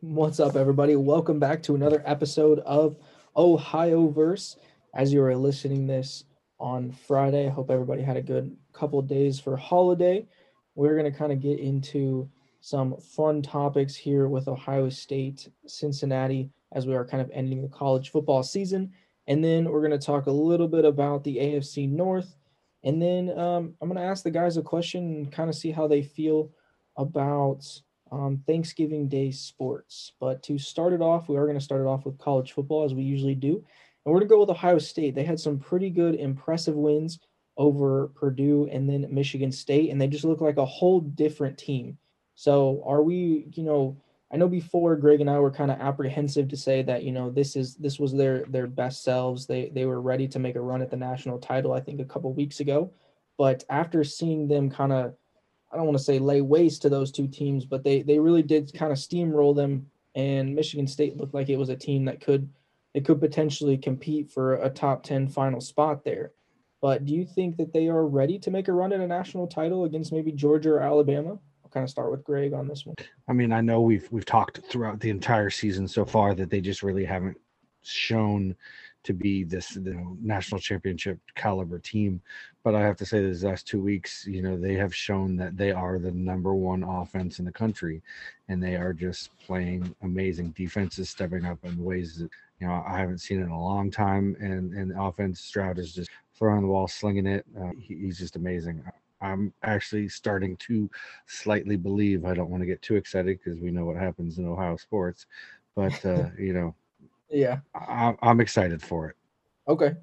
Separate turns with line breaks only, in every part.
What's up, everybody? Welcome back to another episode of Ohio Verse. As you are listening this on Friday, I hope everybody had a good couple days for holiday. We're going to kind of get into some fun topics here with Ohio State, Cincinnati, as we are kind of ending the college football season. And then we're going to talk a little bit about the AFC North. And then um, I'm going to ask the guys a question and kind of see how they feel about um, Thanksgiving Day sports. But to start it off, we are going to start it off with college football as we usually do. And we're going to go with Ohio State. They had some pretty good, impressive wins over Purdue and then Michigan State, and they just look like a whole different team. So are we, you know, I know before Greg and I were kind of apprehensive to say that, you know, this is this was their their best selves. They they were ready to make a run at the national title, I think a couple weeks ago. But after seeing them kind of I don't want to say lay waste to those two teams, but they they really did kind of steamroll them. And Michigan State looked like it was a team that could it could potentially compete for a top ten final spot there. But do you think that they are ready to make a run at a national title against maybe Georgia or Alabama? I'll kind of start with Greg on this one.
I mean, I know we've we've talked throughout the entire season so far that they just really haven't shown to be this you know, national championship caliber team. But I have to say, these last two weeks, you know, they have shown that they are the number one offense in the country, and they are just playing amazing defenses, stepping up in ways that you know I haven't seen in a long time. And and offense, Stroud is just throwing the ball, slinging it. Uh, he, he's just amazing. I'm actually starting to slightly believe. I don't want to get too excited because we know what happens in Ohio sports, but uh, you know,
yeah,
I, I'm excited for it.
Okay.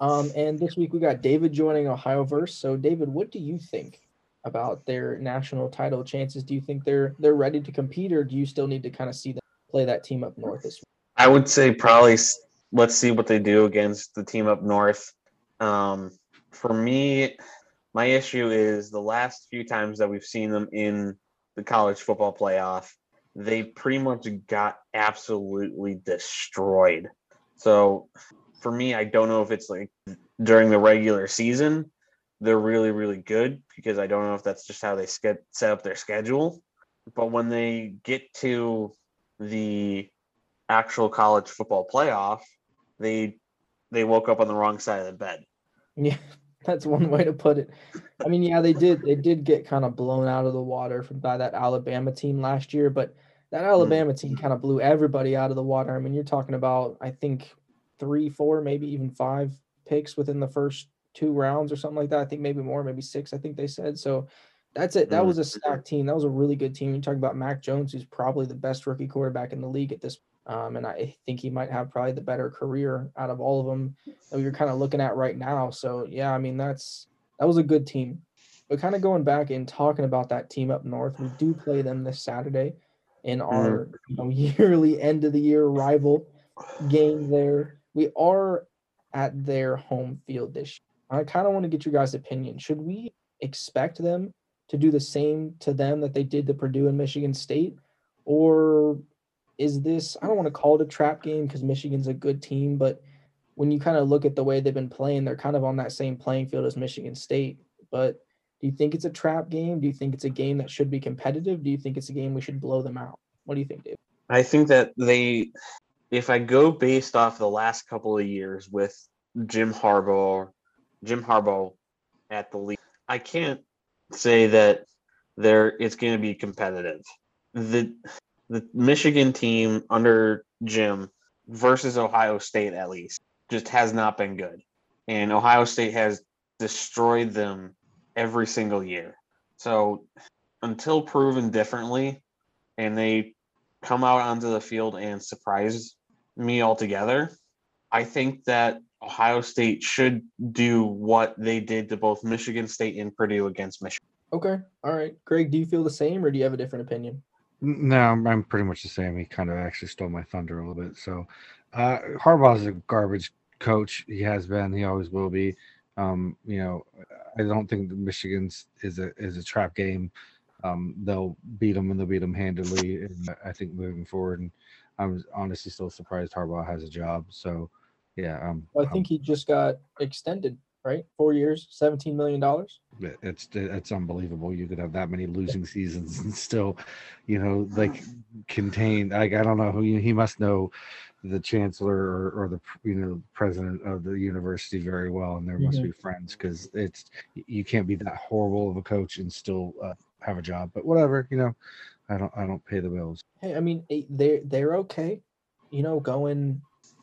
Um, and this week we got David joining Ohio Verse. So, David, what do you think about their national title chances? Do you think they're they're ready to compete, or do you still need to kind of see them play that team up north this week?
I would say probably let's see what they do against the team up north. Um, for me, my issue is the last few times that we've seen them in the college football playoff, they pretty much got absolutely destroyed. So for me, I don't know if it's like during the regular season, they're really, really good because I don't know if that's just how they set up their schedule. But when they get to the actual college football playoff, they they woke up on the wrong side of the bed.
Yeah, that's one way to put it. I mean, yeah, they did they did get kind of blown out of the water from by that Alabama team last year, but that hmm. Alabama team kind of blew everybody out of the water. I mean, you're talking about I think three, four, maybe even five picks within the first two rounds or something like that. I think maybe more, maybe six. I think they said so. That's it. That hmm. was a stacked team. That was a really good team. You talk about Mac Jones, who's probably the best rookie quarterback in the league at this um, and I think he might have probably the better career out of all of them that you're kind of looking at right now. So yeah, I mean that's that was a good team. But kind of going back and talking about that team up north, we do play them this Saturday in our you know, yearly end of the year rival game there. We are at their home field this year. I kind of want to get you guys' opinion. Should we expect them to do the same to them that they did to Purdue and Michigan State? Or is this I don't want to call it a trap game because Michigan's a good team, but when you kind of look at the way they've been playing, they're kind of on that same playing field as Michigan State. But do you think it's a trap game? Do you think it's a game that should be competitive? Do you think it's a game we should blow them out? What do you think, Dave?
I think that they, if I go based off the last couple of years with Jim Harbaugh, Jim Harbaugh at the league, I can't say that there it's going to be competitive. The the Michigan team under Jim versus Ohio State, at least, just has not been good. And Ohio State has destroyed them every single year. So until proven differently and they come out onto the field and surprise me altogether, I think that Ohio State should do what they did to both Michigan State and Purdue against Michigan.
Okay. All right. Greg, do you feel the same or do you have a different opinion?
No, I'm, pretty much the same. He kind of actually stole my thunder a little bit. So, uh, Harbaugh is a garbage coach. He has been. He always will be. Um, you know, I don't think the Michigan's is a is a trap game. Um, they'll beat them and they'll beat them handily. And I think moving forward, and I'm honestly still surprised Harbaugh has a job. So, yeah. Um,
I think
um,
he just got extended right? Four years, seventeen million dollars.
It's it's unbelievable. You could have that many losing seasons and still, you know, like contain. Like I don't know who he must know the chancellor or, or the you know president of the university very well, and there must
Mhm.
be friends because it's you can't be that horrible of a coach and still uh, have a job. But whatever, you know, I don't I don't pay the bills.
Hey, I mean, eh, they're they're okay, you know, going,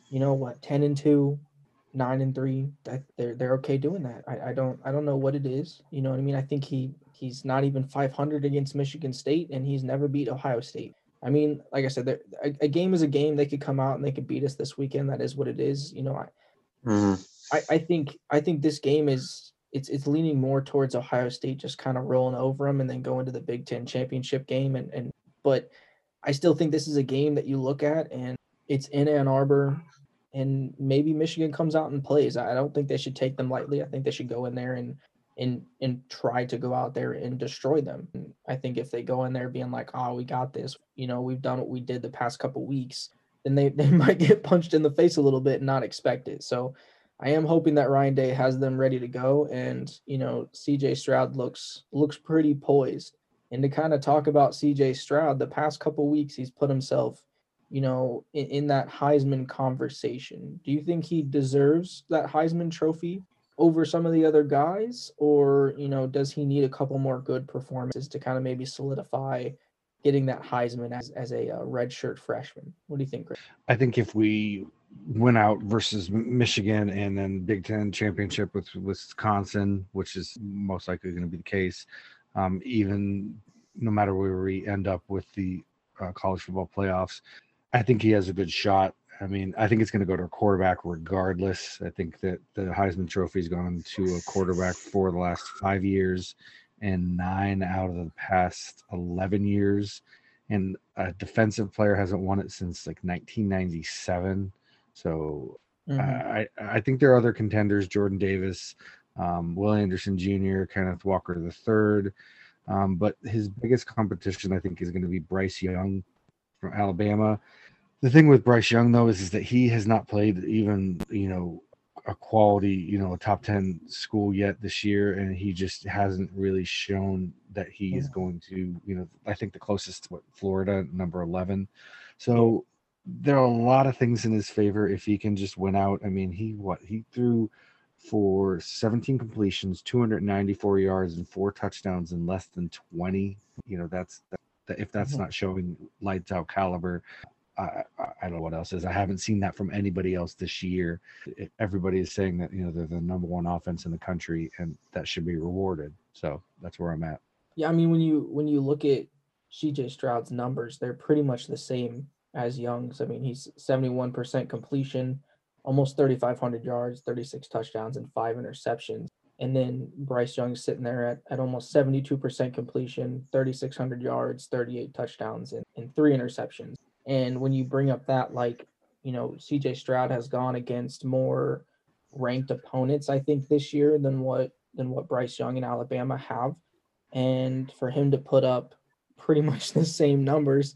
you know, what, ten and two, nine and three. That they're they're okay doing that. I, I don't I don't know what it is. You know what I mean? I think he he's not even five hundred against Michigan State, and he's never beat Ohio State. I mean, like I said, there- a, a game is a game. They could come out and they could beat us this weekend. That is what it is. You know, I,
Mhm.
I, I think I think this game is it's it's leaning more towards Ohio State just kind of rolling over them and then going to the Big Ten championship game and and but I still think this is a game that you look at and it's in Ann Arbor and maybe Michigan comes out and plays. I don't think they should take them lightly. I think they should go in there and and and try to go out there and destroy them. And I think if they go in there being like, "Oh, we got this," you know, we've done what we did the past couple weeks, then they they might get punched in the face a little bit and not expect it. So I am hoping that Ryan Day has them ready to go, and you know, CJ Stroud looks looks pretty poised. And to kind of talk about CJ Stroud, the past couple weeks he's put himself, you know, in, in that Heisman conversation. Do you think he deserves that Heisman trophy over some of the other guys, or you know, does he need a couple more good performances to kind of maybe solidify getting that Heisman as, as a uh, redshirt freshman? What do you think? Greg?
I think if we went out versus Michigan and then Big Ten championship with Wisconsin, which is most likely going to be the case, um, even no matter where we end up with the uh, college football playoffs, I think he has a good shot. I mean, I think it's going to go to a quarterback regardless. I think that the Heisman Trophy has gone to a quarterback for the last five years and nine out of the past 11 years. And a defensive player hasn't won it since like 1997. So
Mhm.
I, I think there are other contenders: Jordan Davis, um, Will Anderson Jr., Kenneth Walker III. Um, but his biggest competition, I think, is going to be Bryce Young from Alabama. The thing with Bryce Young, though, is, is that he has not played even, you know, a quality, you know, a top 10 school yet this year. And he just hasn't really shown that he is going to, you know, I think the closest, what, Florida, number 11. So there are a lot of things in his favor if he can just win out. I mean, he, what, he threw for 17 completions, 294 yards, and four touchdowns in less than 20. You know, that's, that, if that's
Mhm.
not showing lights out caliber, I, I, don't know what else is. I haven't seen that from anybody else this year. Everybody is saying that you know they're the number one offense in the country, and that should be rewarded. So that's where I'm at.
Yeah, I mean when you when you look at CJ Stroud's numbers, they're pretty much the same as Young's. I mean, he's 71% completion, almost 3500 yards, 36 touchdowns and 5 interceptions. And then Bryce Young's sitting there at, at almost 72% completion, 3600 yards, 38 touchdowns and, and 3 interceptions. And when you bring up that like, you know, CJ Stroud has gone against more ranked opponents I think this year than what than what Bryce Young and Alabama have. And for him to put up pretty much the same numbers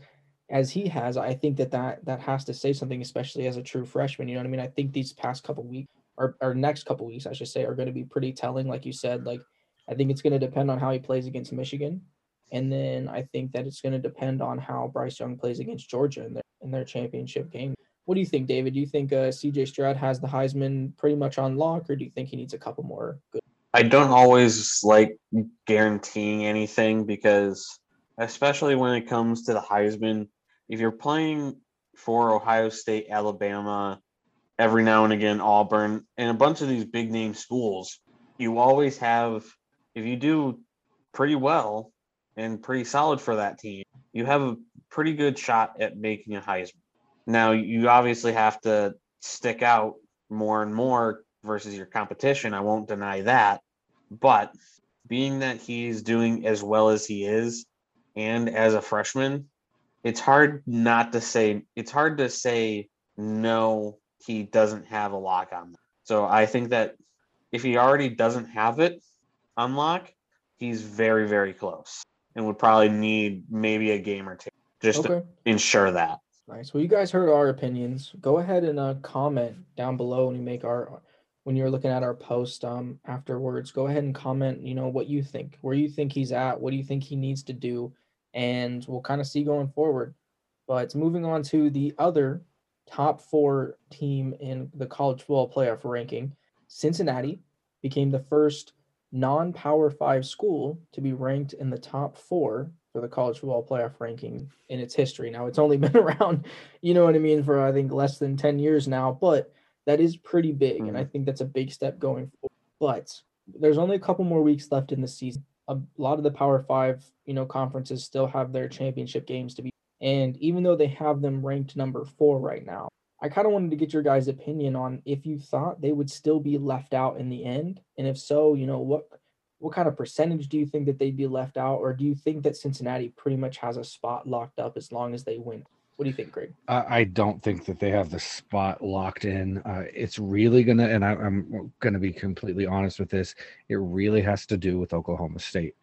as he has i think that that, that has to say something especially as a true freshman. You know what i mean? I think these past couple weeks or, or next couple weeks i should say are going to be pretty telling like you said like i think it's going to depend on how he plays against michigan and then i think that it's going to depend on how bryce young plays against georgia in their, in their championship game. What do you think david? Do you think uh, cj stroud has the heisman pretty much on lock or do you think he needs a couple more good
I don't always like guaranteeing anything because, especially when it comes to the Heisman, if you're playing for Ohio State, Alabama, every now and again Auburn, and a bunch of these big name schools, you always have, if you do pretty well and pretty solid for that team, you have a pretty good shot at making a Heisman. Now, you obviously have to stick out more and more versus your competition. I won't deny that. But being that he's doing as well as he is, and as a freshman, it's hard not to say it's hard to say no, he doesn't have a lock on that. So I think that if he already doesn't have it on lock, he's very, very close and would probably need maybe a game or two just to ensure that.
Nice. Well, you guys heard our opinions. Go ahead and uh, comment down below when you make our when you're looking at our post um afterwards, go ahead and comment, you know, what you think, where you think he's at, what do you think he needs to do, and we'll kind of see going forward. But moving on to the other top four team in the college football playoff ranking, Cincinnati became the first non Power Five school to be ranked in the top four for the college football playoff ranking in its history. Now, it's only been around, you know what I mean, for I think less than 10 years now, but that is pretty big. Mm-hmm. And I think that's a big step going forward. But there's only a couple more weeks left in the season. A lot of the Power Five, you know, conferences still have their championship games to be. And even though they have them ranked number four right now, I kind of wanted to get your guys' opinion on if you thought they would still be left out in the end, and if so, you know what what kind of percentage do you think that they'd be left out, or do you think that Cincinnati pretty much has a spot locked up as long as they win? What do you think, Greg?
I don't think that they have the spot locked in. Uh, it's really gonna, and I, I'm gonna be completely honest with this. It really has to do with Oklahoma State.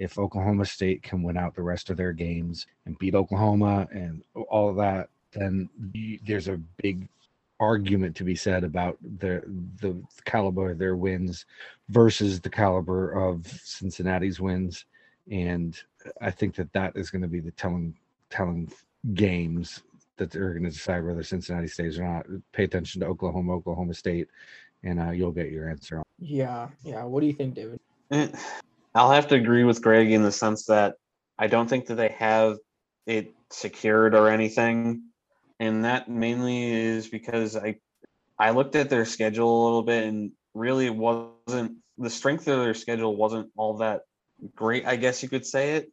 If Oklahoma State can win out the rest of their games and beat Oklahoma and all of that, then there's a big argument to be said about the the caliber of their wins versus the caliber of Cincinnati's wins, and I think that that is going to be the telling telling games that they're going to decide whether Cincinnati stays or not. Pay attention to Oklahoma, Oklahoma State, and uh, you'll get your answer.
Yeah, yeah. What do you think, David?
I'll have to agree with Greg in the sense that I don't think that they have it secured or anything and that mainly is because I I looked at their schedule a little bit and really it wasn't the strength of their schedule wasn't all that great, I guess you could say it,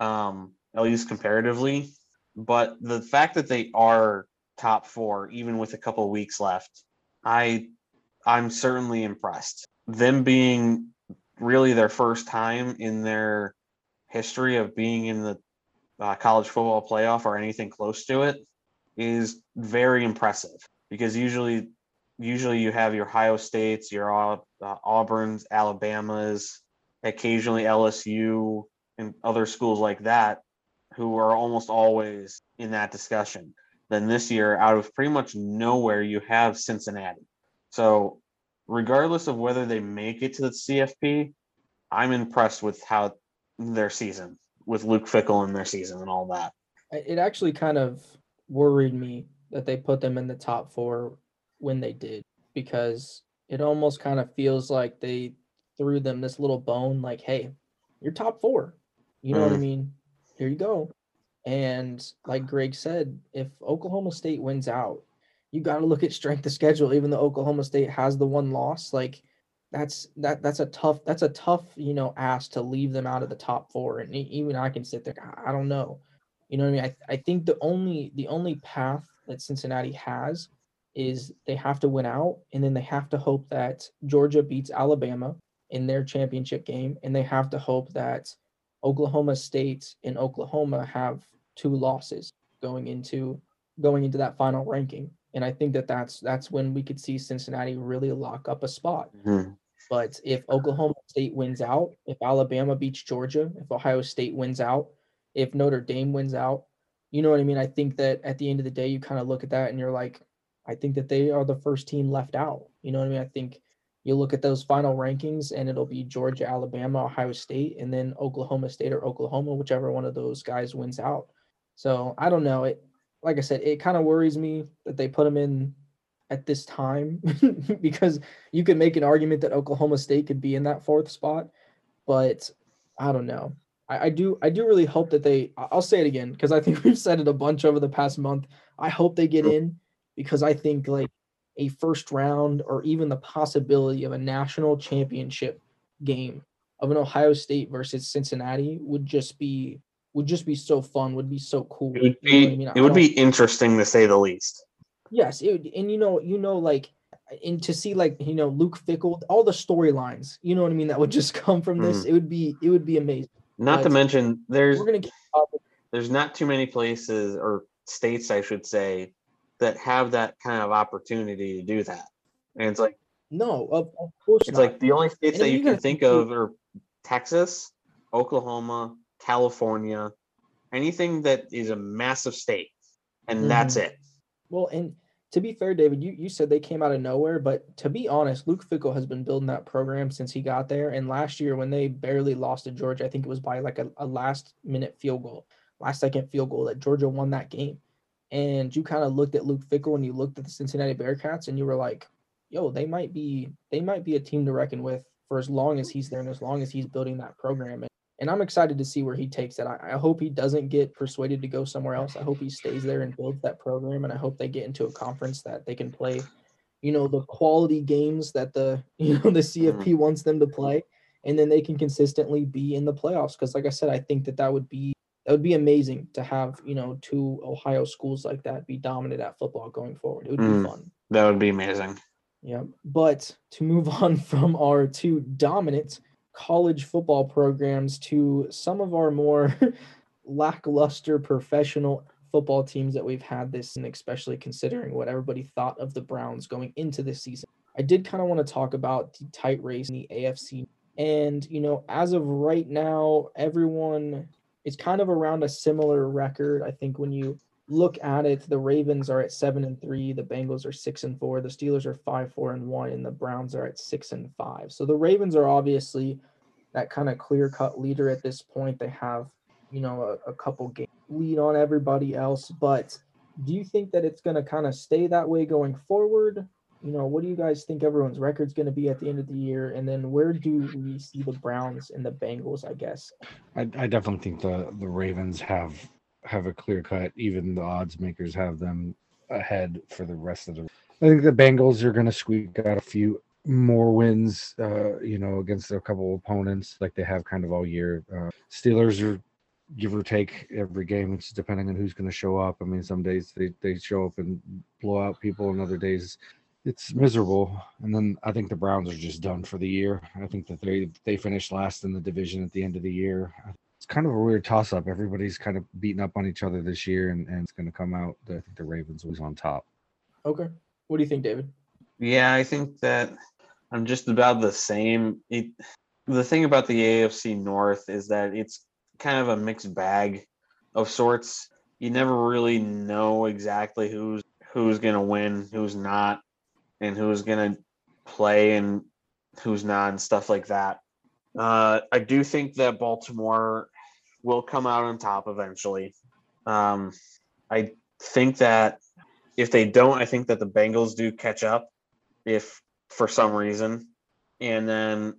um, at least comparatively. But the fact that they are top four, even with a couple weeks left, I I'm certainly impressed. Them being really their first time in their history of being in the uh, college football playoff or anything close to it is very impressive because usually usually you have your Ohio States, your uh, Auburn's, Alabama's, occasionally LSU and other schools like that who are almost always in that discussion. Then this year, out of pretty much nowhere, you have Cincinnati. So, regardless of whether they make it to the CFP, I'm impressed with how their season, with Luke Fickell in their season and all that.
It actually kind of worried me that they put them in the top four when they did because it almost kind of feels like they threw them this little bone like hey you're top four you know mm. what i mm. mean here you go and like greg said if oklahoma state wins out you got to look at strength of schedule even though oklahoma state has the one loss like that's that that's a tough that's a tough you know ask to leave them out of the top four and even i can sit there i don't know you know what I mean? I, I think the only the only path that Cincinnati has is they have to win out and then they have to hope that Georgia beats Alabama in their championship game and they have to hope that Oklahoma State and Oklahoma have two losses going into going into that final ranking and I think that that's that's when we could see Cincinnati really lock up a spot. Mm-hmm. But if Oklahoma State wins out, if Alabama beats Georgia, if Ohio State wins out, if Notre Dame wins out. You know what I mean? I think that at the end of the day, you kind of look at that and you're like, I think that they are the first team left out. You know what I mean? I think you look at those final rankings and it'll be Georgia, Alabama, Ohio State, and then Oklahoma State or Oklahoma, whichever one of those guys wins out. So I don't know. It, like I said, it kind of worries me that they put them in at this time because you could make an argument that Oklahoma State could be in that fourth spot, but I don't know. I, I do I do really hope that they I'll say it again because I think we've said it a bunch over the past month. I hope they get in because I think like a first round or even the possibility of a national championship game of an Ohio State versus Cincinnati would just be would just be so fun, would be so cool.
It would be, you know I mean? it would be interesting to say the least.
Yes, it would, and you know, you know, like and to see like you know Luke Fickell, all the storylines, you know what I mean, that would just come from this. Mm. It would be it would be amazing.
Not to mention, there's we're gonna get there's not too many places or states, I should say, that have that kind of opportunity to do that. And it's like
no, of, of course
it's not. like the only states and that you can think of are Texas, Oklahoma, California, anything that is a massive state, and mm-hmm. that's it.
Well, and to be fair, David, you, you said they came out of nowhere, but to be honest, Luke Fickell has been building that program since he got there. And last year, when they barely lost to Georgia, I think it was by like a, a last minute field goal, last second field goal that Georgia won that game. And you kind of looked at Luke Fickell and you looked at the Cincinnati Bearcats and you were like, yo, they might be they might be a team to reckon with for as long as he's there and as long as he's building that program. And, and I'm excited to see where he takes it. I, I, hope he doesn't get persuaded to go somewhere else. I hope he stays there and builds that program. And I hope they get into a conference that they can play, you know, the quality games that the you know the CFP mm-hmm. wants them to play, and then they can consistently be in the playoffs. Because like I said, I think that that would be that would be amazing to have you know two Ohio schools like that be dominant at football going forward. It would mm, be fun.
That would be amazing.
Yeah. But to move on from our two dominant college football programs to some of our more lackluster professional football teams that we've had this and especially considering what everybody thought of the Browns going into this season. I did kind of want to talk about the tight race in the AFC. And, you know, as of right now, everyone is kind of around a similar record. I think when you look at it, the Ravens are at seven and three, the Bengals are six and four, the Steelers are five, four and one, and the Browns are at six and five. So the Ravens are obviously that kind of clear cut leader at this point. They have, you know, a, a couple game lead on everybody else. But do you think that it's going to kind of stay that way going forward? You know, what do you guys think everyone's record's going to be at the end of the year? And then where do we see the Browns and the Bengals, I guess?
I, I definitely think the, the Ravens have have a clear cut. Even the odds makers have them ahead for the rest of the. I think the Bengals are going to squeak out a few more wins, uh, you know, against a couple opponents like they have kind of all year. Uh, Steelers are give or take every game. It's depending on who's going to show up. I mean, some days they, they show up and blow out people, and other days it's miserable. And then I think the Browns are just done for the year. I think that they they finished last in the division at the end of the year it's kind of a weird toss up. Everybody's kind of beating up on each other this year, and, and it's going to come out. I think the Ravens was on top.
Okay. What do you think, David?
Yeah, I think that I'm just about the same. It, the thing about the AFC North is that it's kind of a mixed bag of sorts. You never really know exactly who's who's going to win, who's not, and who's going to play and who's not, and stuff like that. Uh, I do think that Baltimore will come out on top eventually. Um, I think that if they don't, I think that the Bengals do catch up if for some reason. And then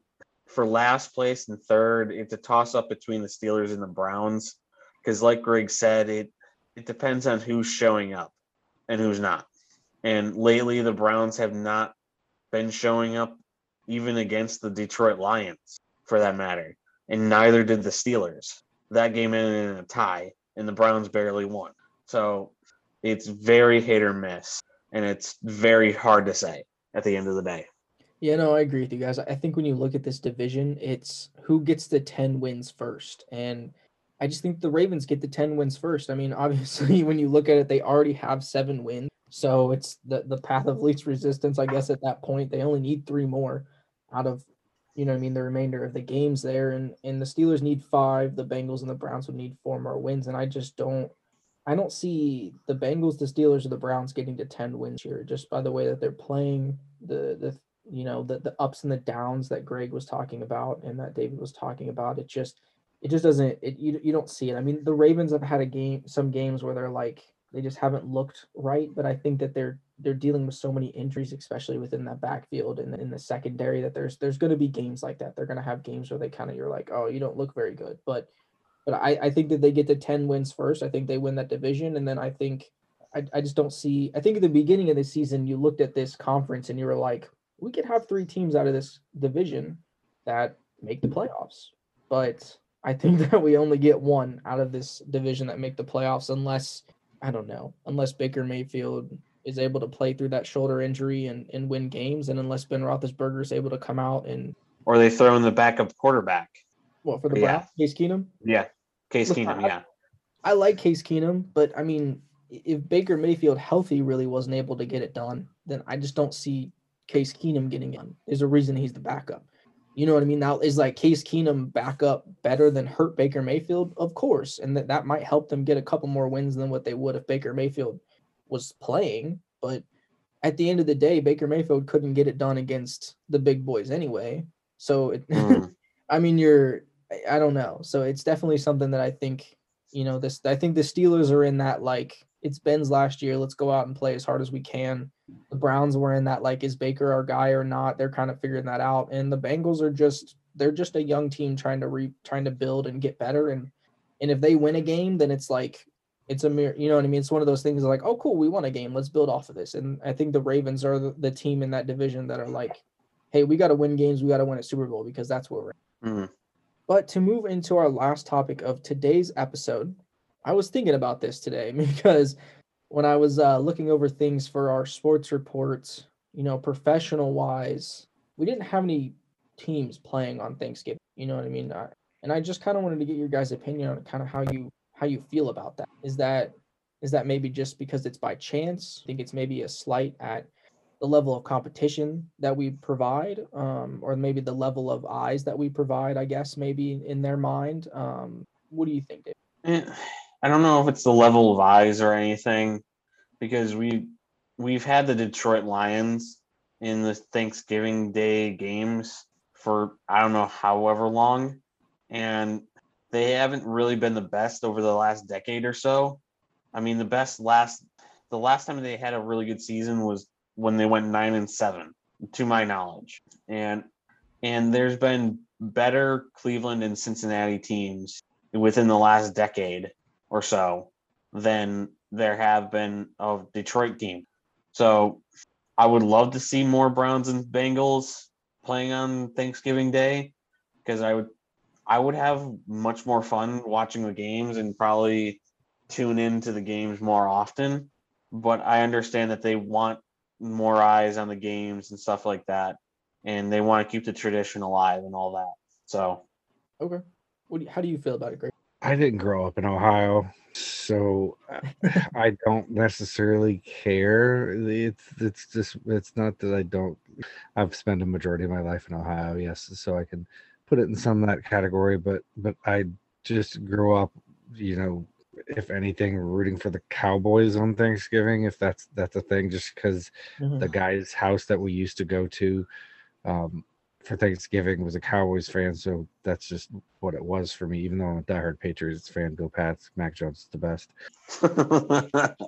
for last place and third, it's a toss up between the Steelers and the Browns. Because like Greg said, it it depends on who's showing up and who's not. And lately the Browns have not been showing up even against the Detroit Lions for that matter. And neither did the Steelers that game ended in a tie, and the Browns barely won. So it's very hit or miss, and it's very hard to say at the end of the day.
Yeah, no, I agree with you guys. I think when you look at this division, it's who gets the 10 wins first. And I just think the Ravens get the 10 wins first. I mean, obviously, when you look at it, they already have seven wins. So it's the, the path of least resistance, I guess, at that point. They only need three more out of you know I mean, the remainder of the games there. And and the Steelers need five, the Bengals and the Browns would need four more wins. And I just don't I don't see the Bengals, the Steelers, or the Browns getting to 10 wins here, just by the way that they're playing, the the you know, the the ups and the downs that Greg was talking about and that David was talking about. It just it just doesn't it you, you don't see it. I mean, the Ravens have had a game some games where they're like they just haven't looked right, but I think that they're they're dealing with so many injuries, especially within that backfield and in the secondary, that there's there's going to be games like that. They're going to have games where they kind of you're like, oh, you don't look very good, but but I, I think that they get to 10 wins first. I think they win that division. And then I think I, I just don't see I think at the beginning of the season you looked at this conference and you were like, we could have three teams out of this division that make the playoffs. But I think that we only get one out of this division that make the playoffs unless I don't know, unless Baker Mayfield is able to play through that shoulder injury and, and win games, and unless Ben Roethlisberger is able to come out and
or they throw in the backup quarterback.
What for the yeah. Browns? Case Keenum.
Yeah, Case Keenum. Yeah,
I like Case Keenum, but I mean, if Baker Mayfield healthy really wasn't able to get it done, then I just don't see Case Keenum getting in. There's a reason he's the backup. You know what I mean? Now is like Case Keenum backup better than hurt Baker Mayfield? Of course, and that that might help them get a couple more wins than what they would if Baker Mayfield was playing, but at the end of the day, Baker Mayfield couldn't get it done against the big boys anyway. So it,
Mm.
I mean, you're I- don't know. So it's definitely something that I think you know this. I think the Steelers are in that like it's Ben's last year. Let's go out and play as hard as we can. The Browns were in that like is Baker our guy or not? They're kind of figuring that out. And the Bengals are just they're just a young team trying to re trying to build and get better. And and if they win a game, then it's like it's a mere you know what I mean. It's one of those things like oh cool we won a game. Let's build off of this. And I think the Ravens are the, the team in that division that are like hey we got to win games. We got to win a Super Bowl because that's where we're. at.
Mm.
But to move into our last topic of today's episode, I was thinking about this today because when I was uh, looking over things for our sports reports, you know, professional wise, we didn't have any teams playing on Thanksgiving. You know what I mean? I, and I just kind of wanted to get your guys' opinion on kind of how you how you feel about that. Is that is that maybe just because it's by chance? I think it's maybe a slight at the level of competition that we provide, um, or maybe the level of eyes that we provide. I guess maybe in their mind. Um, what do you think, Dave?
Eh, I don't know if it's the level of eyes or anything, because we we've had the Detroit Lions in the Thanksgiving Day games for I don't know however long, and they haven't really been the best over the last decade or so. I mean, the best last the last time they had a really good season was when they went nine and seven, to my knowledge, and and there's been better Cleveland and Cincinnati teams within the last decade or so than there have been of Detroit team. So I would love to see more Browns and Bengals playing on Thanksgiving Day because I would I would have much more fun watching the games and probably tune into the games more often. But I understand that they want more eyes on the games and stuff like that. And they want to keep the tradition alive and all that. So
Okay. What do you, how do you feel about it, Greg?
I didn't grow up in Ohio, so I don't necessarily care. It's it's just it's not that I don't. I've spent a majority of my life in Ohio, yes, so I can put it in some of that category. But but I just grew up, you know, if anything, rooting for the Cowboys on Thanksgiving, if that's that's a thing, just because
Mhm.
the guy's house that we used to go to um, for Thanksgiving was a Cowboys fan, so that's just what it was for me. Even though I'm a diehard Patriots fan, go Pats. Mac Jones is the best.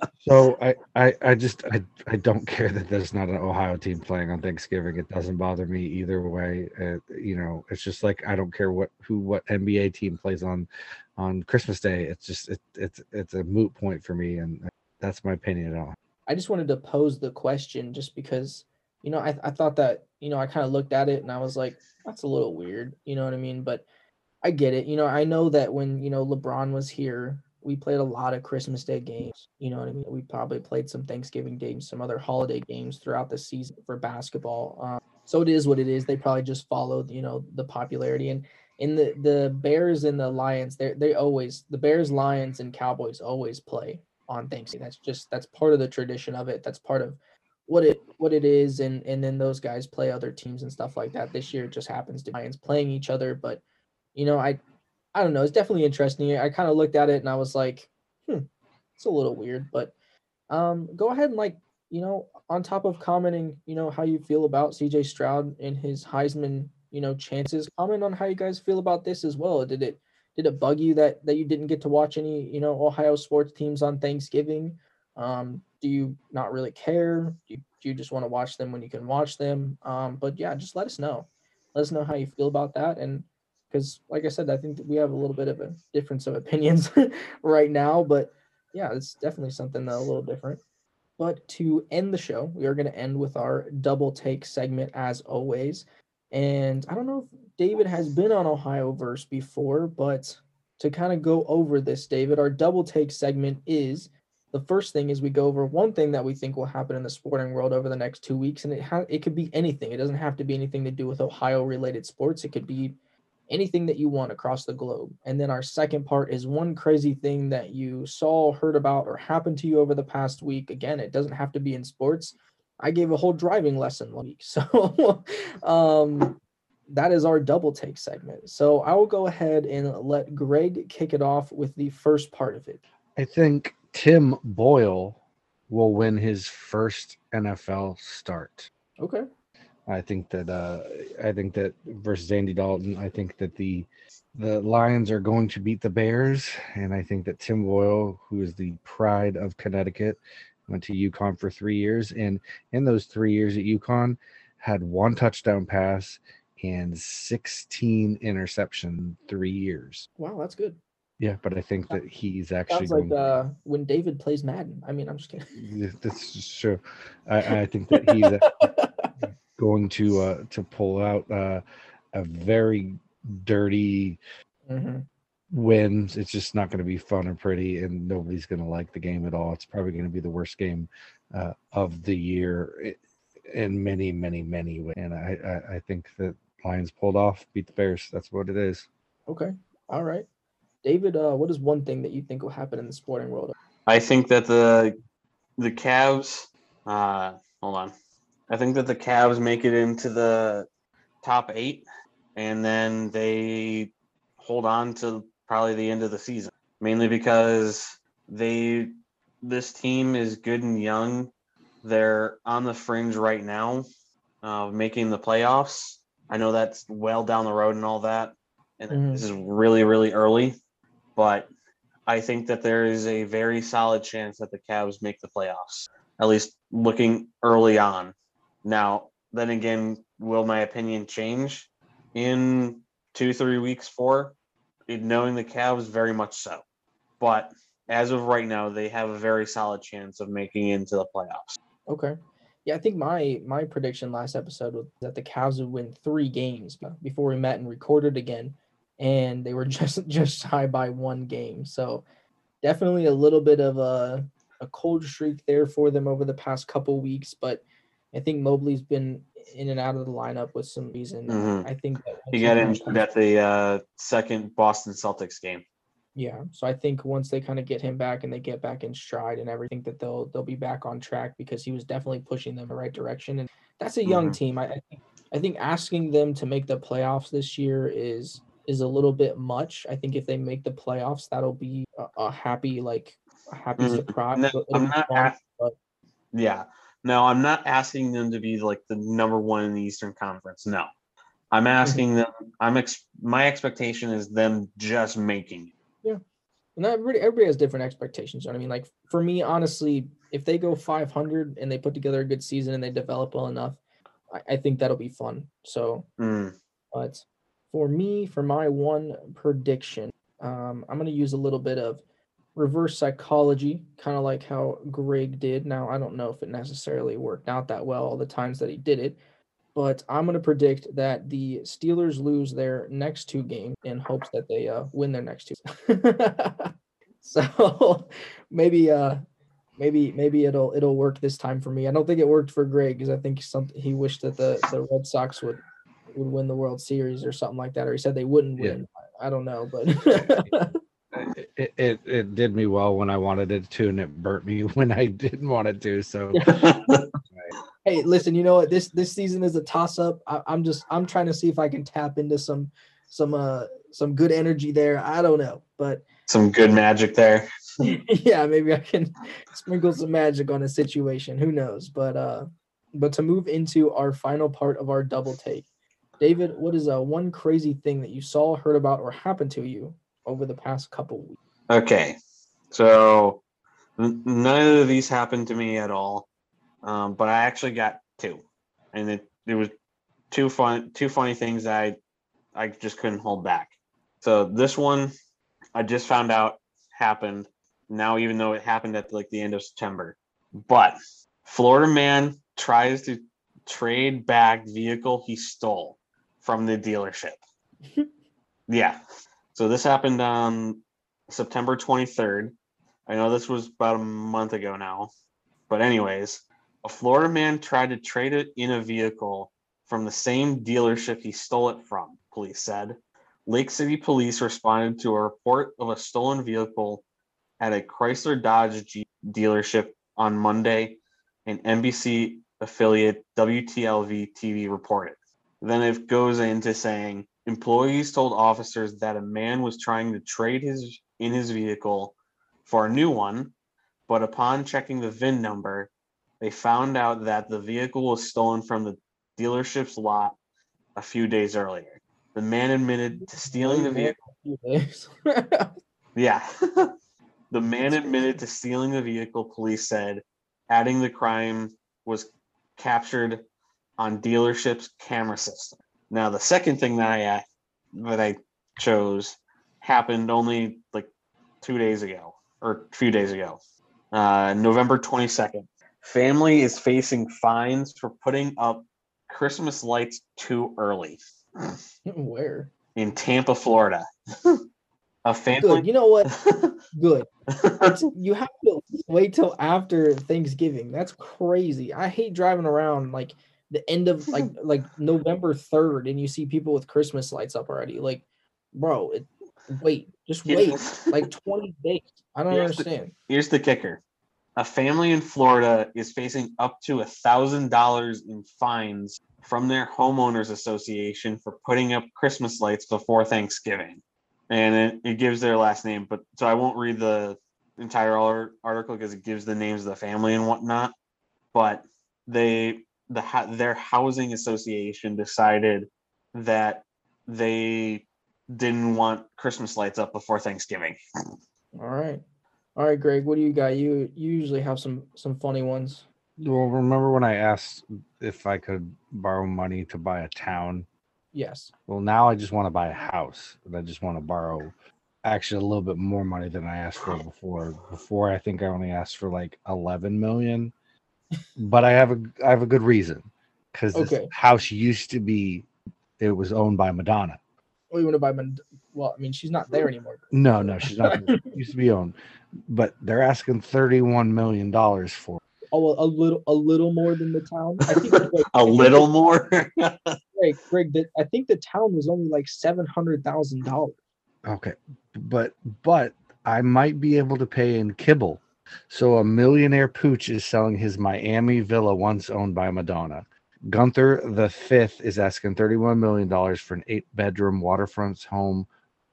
So I, I, I just I, I don't care that there's not an Ohio team playing on Thanksgiving. It doesn't bother me either way. Uh, you know, it's just like I don't care what who what NBA team plays on on Christmas Day. It's just it, it's it's a moot point for me, and that's my opinion on. it.
I just wanted to pose the question just because, you know, I, I thought that, you know, I kind of looked at it and I was like, that's a little weird. You know what I mean? But I get it. You know, I know that when, you know, LeBron was here, we played a lot of Christmas Day games. You know what I mean? We probably played some Thanksgiving games, some other holiday games throughout the season for basketball. Um, so it is what it is. They probably just followed, you know, the popularity and in the the Bears and the Lions, they they always the Bears, Lions, and Cowboys always play on Thanksgiving. That's just that's part of the tradition of it. That's part of what it what it is. And and then those guys play other teams and stuff like that. This year it just happens to Lions playing each other. But you know, I I don't know. It's definitely interesting. I kind of looked at it and I was like, hmm, it's a little weird. But um, go ahead and like you know, on top of commenting, you know, how you feel about CJ Stroud and his Heisman, you know, chances, comment on how you guys feel about this as well. Did it did it bug you that that you didn't get to watch any, you know, Ohio sports teams on Thanksgiving? Um, do you not really care? Do you, do you just want to watch them when you can watch them? Um, but yeah, just let us know. Let us know how you feel about that. And because, like I said, I think we have a little bit of a difference of opinions right now. But yeah, it's definitely something a little different. But to end the show, we are going to end with our double take segment as always. And I don't know if David has been on Ohio Verse before, but to kind of go over this, David, our double take segment is the first thing is we go over one thing that we think will happen in the sporting world over the next two weeks, and it ha- it could be anything. It doesn't have to be anything to do with Ohio related sports. It could be anything that you want across the globe. And then our second part is one crazy thing that you saw, heard about, or happened to you over the past week. Again, it doesn't have to be in sports. I gave a whole driving lesson week. So um, that is our double take segment. So I will go ahead and let Greg kick it off with the first part of it.
I think Tim Boyle will win his first NFL start.
Okay.
I think that uh, I think that versus Andy Dalton, I think that the the Lions are going to beat the Bears, and I think that Tim Boyle, who is the pride of Connecticut, went to UConn for three years, and in those three years at UConn, had one touchdown pass and 16 interception three years.
Wow, that's good.
Yeah, but I think that he's actually
Sounds like uh, when David plays Madden. I mean, I'm just kidding.
That's just true. I, I think that he's going to uh, to pull out uh, a very dirty
hmm
wins. It's just not going to be fun or pretty, and nobody's going to like the game at all. It's probably going to be the worst game uh, of the year i- in many, many, many ways. And I, I, I think that Lions pulled off, beat the Bears. That's what it is.
Okay. All right. David, uh, what is one thing that you think will happen in the sporting world?
I think that the the Cavs. Uh, hold on. I think that the Cavs make it into the top eight, and then they hold on to probably the end of the season. Mainly because they this team is good and young. They're on the fringe right now of making the playoffs. I know that's well down the road and all that, and
Mhm.
this is really really early, but I think that there is a very solid chance that the Cavs make the playoffs, at least looking early on. Now, then again, will my opinion change in two, three weeks, four? Knowing the Cavs, very much so. But as of right now, they have a very solid chance of making into the playoffs.
Okay. Yeah, I think my my prediction last episode was that the Cavs would win three games before we met and recorded again, and they were just just shy by one game. So definitely a little bit of a a cold streak there for them over the past couple weeks, but I think Mobley's been in and out of the lineup with some reason.
Mhm.
I think that
He got injured at the uh, second Boston Celtics game.
Yeah, so I think once they kind of get him back and they get back in stride and everything, that they'll they'll be back on track because he was definitely pushing them in the right direction. And that's a young
Mhm.
team. I I think asking them to make the playoffs this year is is a little bit much. I think if they make the playoffs, that'll be a, a happy like a happy
Mhm.
surprise.
No, I'm not
fun,
ask-
but
Yeah. No, I'm not asking them to be like the number one in the Eastern Conference. No. I'm asking them I'm ex- my expectation is them just making it.
And everybody, everybody has different expectations. You know what I mean? Like for me, honestly, if they go 500 and they put together a good season and they develop well enough, I, I think that'll be fun. So
Mm,
But for me, for my one prediction, um, I'm going to use a little bit of reverse psychology, kind of like how Greg did. Now, I don't know if it necessarily worked out that well all the times that he did it, but I'm going to predict that the Steelers lose their next two games in hopes that they uh, win their next two. so maybe uh maybe maybe it'll it'll work this time for me. I don't think it worked for Greg because I think something he wished that the the Red Sox would would win the World Series or something like that, or he said they wouldn't
Yeah.
win. I don't know, but
It, it it did me well when I wanted it to, and it burnt me when I didn't want it to. So
hey, listen, you know what? This this season is a toss up. I'm just I'm trying to see if I can tap into some some uh some good energy there. I don't know, but
Some good magic there.
yeah, maybe I can sprinkle some magic on a situation. Who knows? But uh but to move into our final part of our double take, David, what is uh one crazy thing that you saw, heard about, or happened to you over the past couple weeks?
Okay. So none of these happened to me at all. Um, but I actually got two. And it, it was two fun two funny things that I I just couldn't hold back. So this one I just found out happened now even though it happened at like the end of September. But Florida man tries to trade back vehicle he stole from the dealership. yeah. So this happened on September 23rd. I know this was about a month ago now. But anyways, a Florida man tried to trade it in a vehicle from the same dealership he stole it from, police said. Lake City police responded to a report of a stolen vehicle at a Chrysler Dodge Jeep dealership on Monday, and NBC affiliate WTLV TV reported. Then it goes into saying employees told officers that a man was trying to trade his in his vehicle for a new one, but upon checking the VIN number, they found out that the vehicle was stolen from the dealership's lot a few days earlier. The man admitted to stealing the vehicle. Yeah. the man admitted to stealing the vehicle, police said, adding the crime was captured on dealership's camera system. Now, the second thing that I that I chose happened only like two days ago or a few days ago, uh, November 22nd. Family is facing fines for putting up Christmas lights too early
Where?
in Tampa, Florida. a family.
Good. You know what? Good. It's, you have to wait till after Thanksgiving. That's crazy. I hate driving around like the end of like like November third, and you see people with Christmas lights up already. Like, bro, it, wait, just wait, like twenty days. I don't
Here's the-
understand.
Here's the kicker. A family in Florida is facing up to a thousand dollars in fines from their homeowners association for putting up Christmas lights before Thanksgiving. And it, it gives their last name, but so I won't read the entire article because it gives the names of the family and whatnot. But they the their housing association decided that they didn't want Christmas lights up before Thanksgiving.
All right, all right, Greg. What do you got? You you usually have some some funny ones.
Well, remember when I asked if I could borrow money to buy a town?
Yes.
Well, now I just want to buy a house, and I just want to borrow actually a little bit more money than I asked for before. Before I think I only asked for like eleven million, but I have a I have a good reason because this house used to be it was owned by Madonna.
Oh, you want to buy? Mend- well, I mean, she's not there anymore.
No, no, she's not. used to be owned, but they're asking thirty one million dollars for. it.
Oh, a, a little a little more than the town. I think Greg,
A little more.
Greg, Greg the, I think the town was only like seven hundred thousand dollars.
Okay, but but I might be able to pay in kibble. So a millionaire pooch is selling his Miami villa once owned by Madonna. Gunther the fifth is asking thirty-one million dollars for an eight-bedroom waterfront home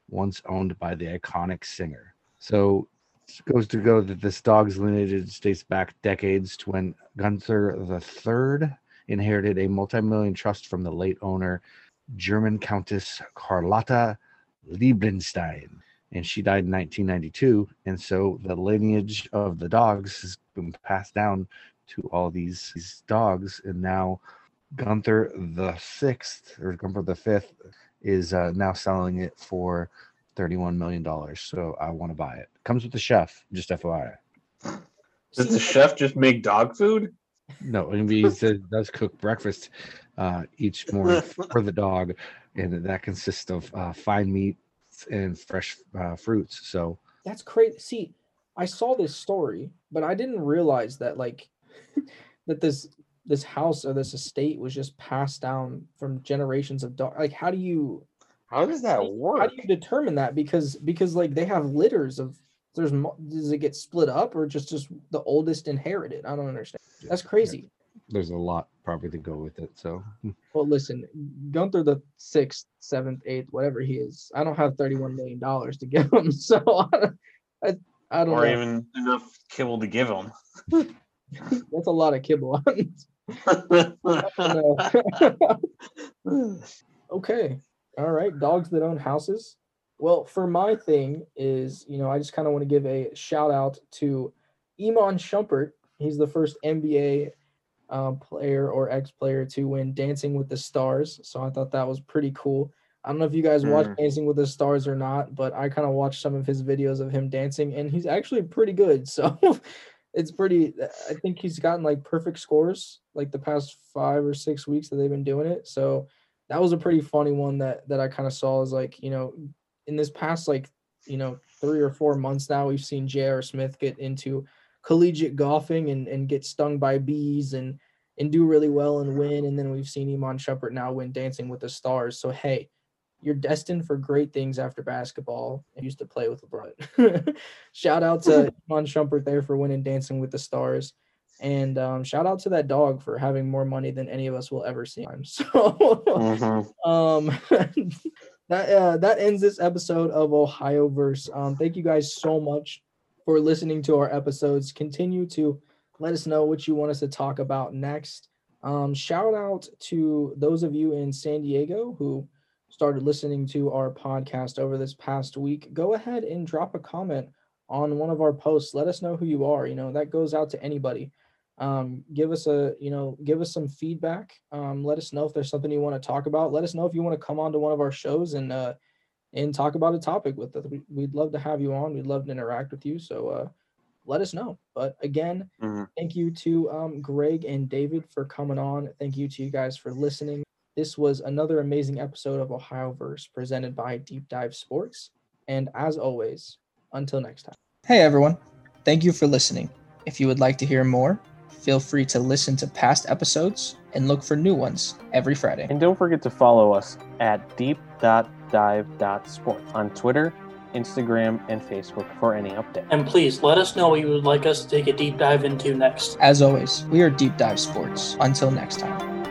once owned by the iconic singer. So it goes to go that this dog's lineage dates back decades to when Gunther the third inherited a multi-million trust from the late owner, German Countess Carlotta Liebenstein, and she died in 1992. And so the lineage of the dogs has been passed down to all these, these dogs, and now Gunther the sixth or Gunther the fifth is uh, now selling it for 31 million dollars. So I want to buy it. Comes with the chef, just FYI.
Does the chef just make dog food?
No, and he does cook breakfast uh, each morning for the dog, and that consists of uh, fine meat and fresh uh, fruits. So
That's crazy. See, I saw this story, but I didn't realize that like that this this house or this estate was just passed down from generations of dog. Like, how do you
How does that work?
how do you determine that? Because because like they have litters of there's does it get split up or just just the oldest inherited? I don't understand. That's crazy.
There's a lot probably to go with it. So
Well, listen, Gunther the sixth, seventh, eighth, whatever he is, I don't have thirty-one million dollars to give him, so I, I don't
or
know.
even enough kibble to give him.
That's a lot of kibble. okay, all right. Dogs that own houses. Well, for my thing is, you know, I just kind of want to give a shout out to Iman Shumpert. He's the first NBA um, player or ex-player to win Dancing with the Stars. So I thought that was pretty cool. I don't know if you guys watch
Mm.
Dancing with the Stars or not, but I kind of watched some of his videos of him dancing, and he's actually pretty good. So it's pretty. I think he's gotten like perfect scores like the past five or six weeks that they've been doing it. So that was a pretty funny one that that I kind of saw. Is like you know, in this past like you know three or four months now, we've seen J.R. Smith get into collegiate golfing and and get stung by bees and and do really well and win. And then we've seen Iman Shumpert now win Dancing with the Stars. So hey, you're destined for great things after basketball. I used to play with LeBron. shout out to Iman Shumpert there for winning Dancing with the Stars. And um, shout out to that dog for having more money than any of us will ever see. So
Mhm.
um that uh, that ends this episode of Ohio Verse. Um, thank you guys so much for listening to our episodes. Continue to let us know what you want us to talk about next. Um, shout out to those of you in San Diego who started listening to our podcast over this past week. Go ahead and drop a comment on one of our posts. Let us know who you are. You know, that goes out to anybody. Um, give us a, you know, give us some feedback. Um, let us know if there's something you want to talk about. Let us know if you want to come on to one of our shows and uh and talk about a topic with us. We, would love to have you on. We'd love to interact with you. So uh let us know. But again,
Mhm.
thank you to um, Greg and David for coming on. Thank you to you guys for listening. This was another amazing episode of Ohio Verse presented by Deep Dive Sports. And as always, until next time. Hey everyone, thank you for listening. If you would like to hear more, feel free to listen to past episodes and look for new ones every Friday.
And don't forget to follow us at deep.dive.sports on Twitter, Instagram, and Facebook for any updates.
And please let us know what you would like us to take a deep dive into next.
As always, we are Deep Dive Sports. Until next time.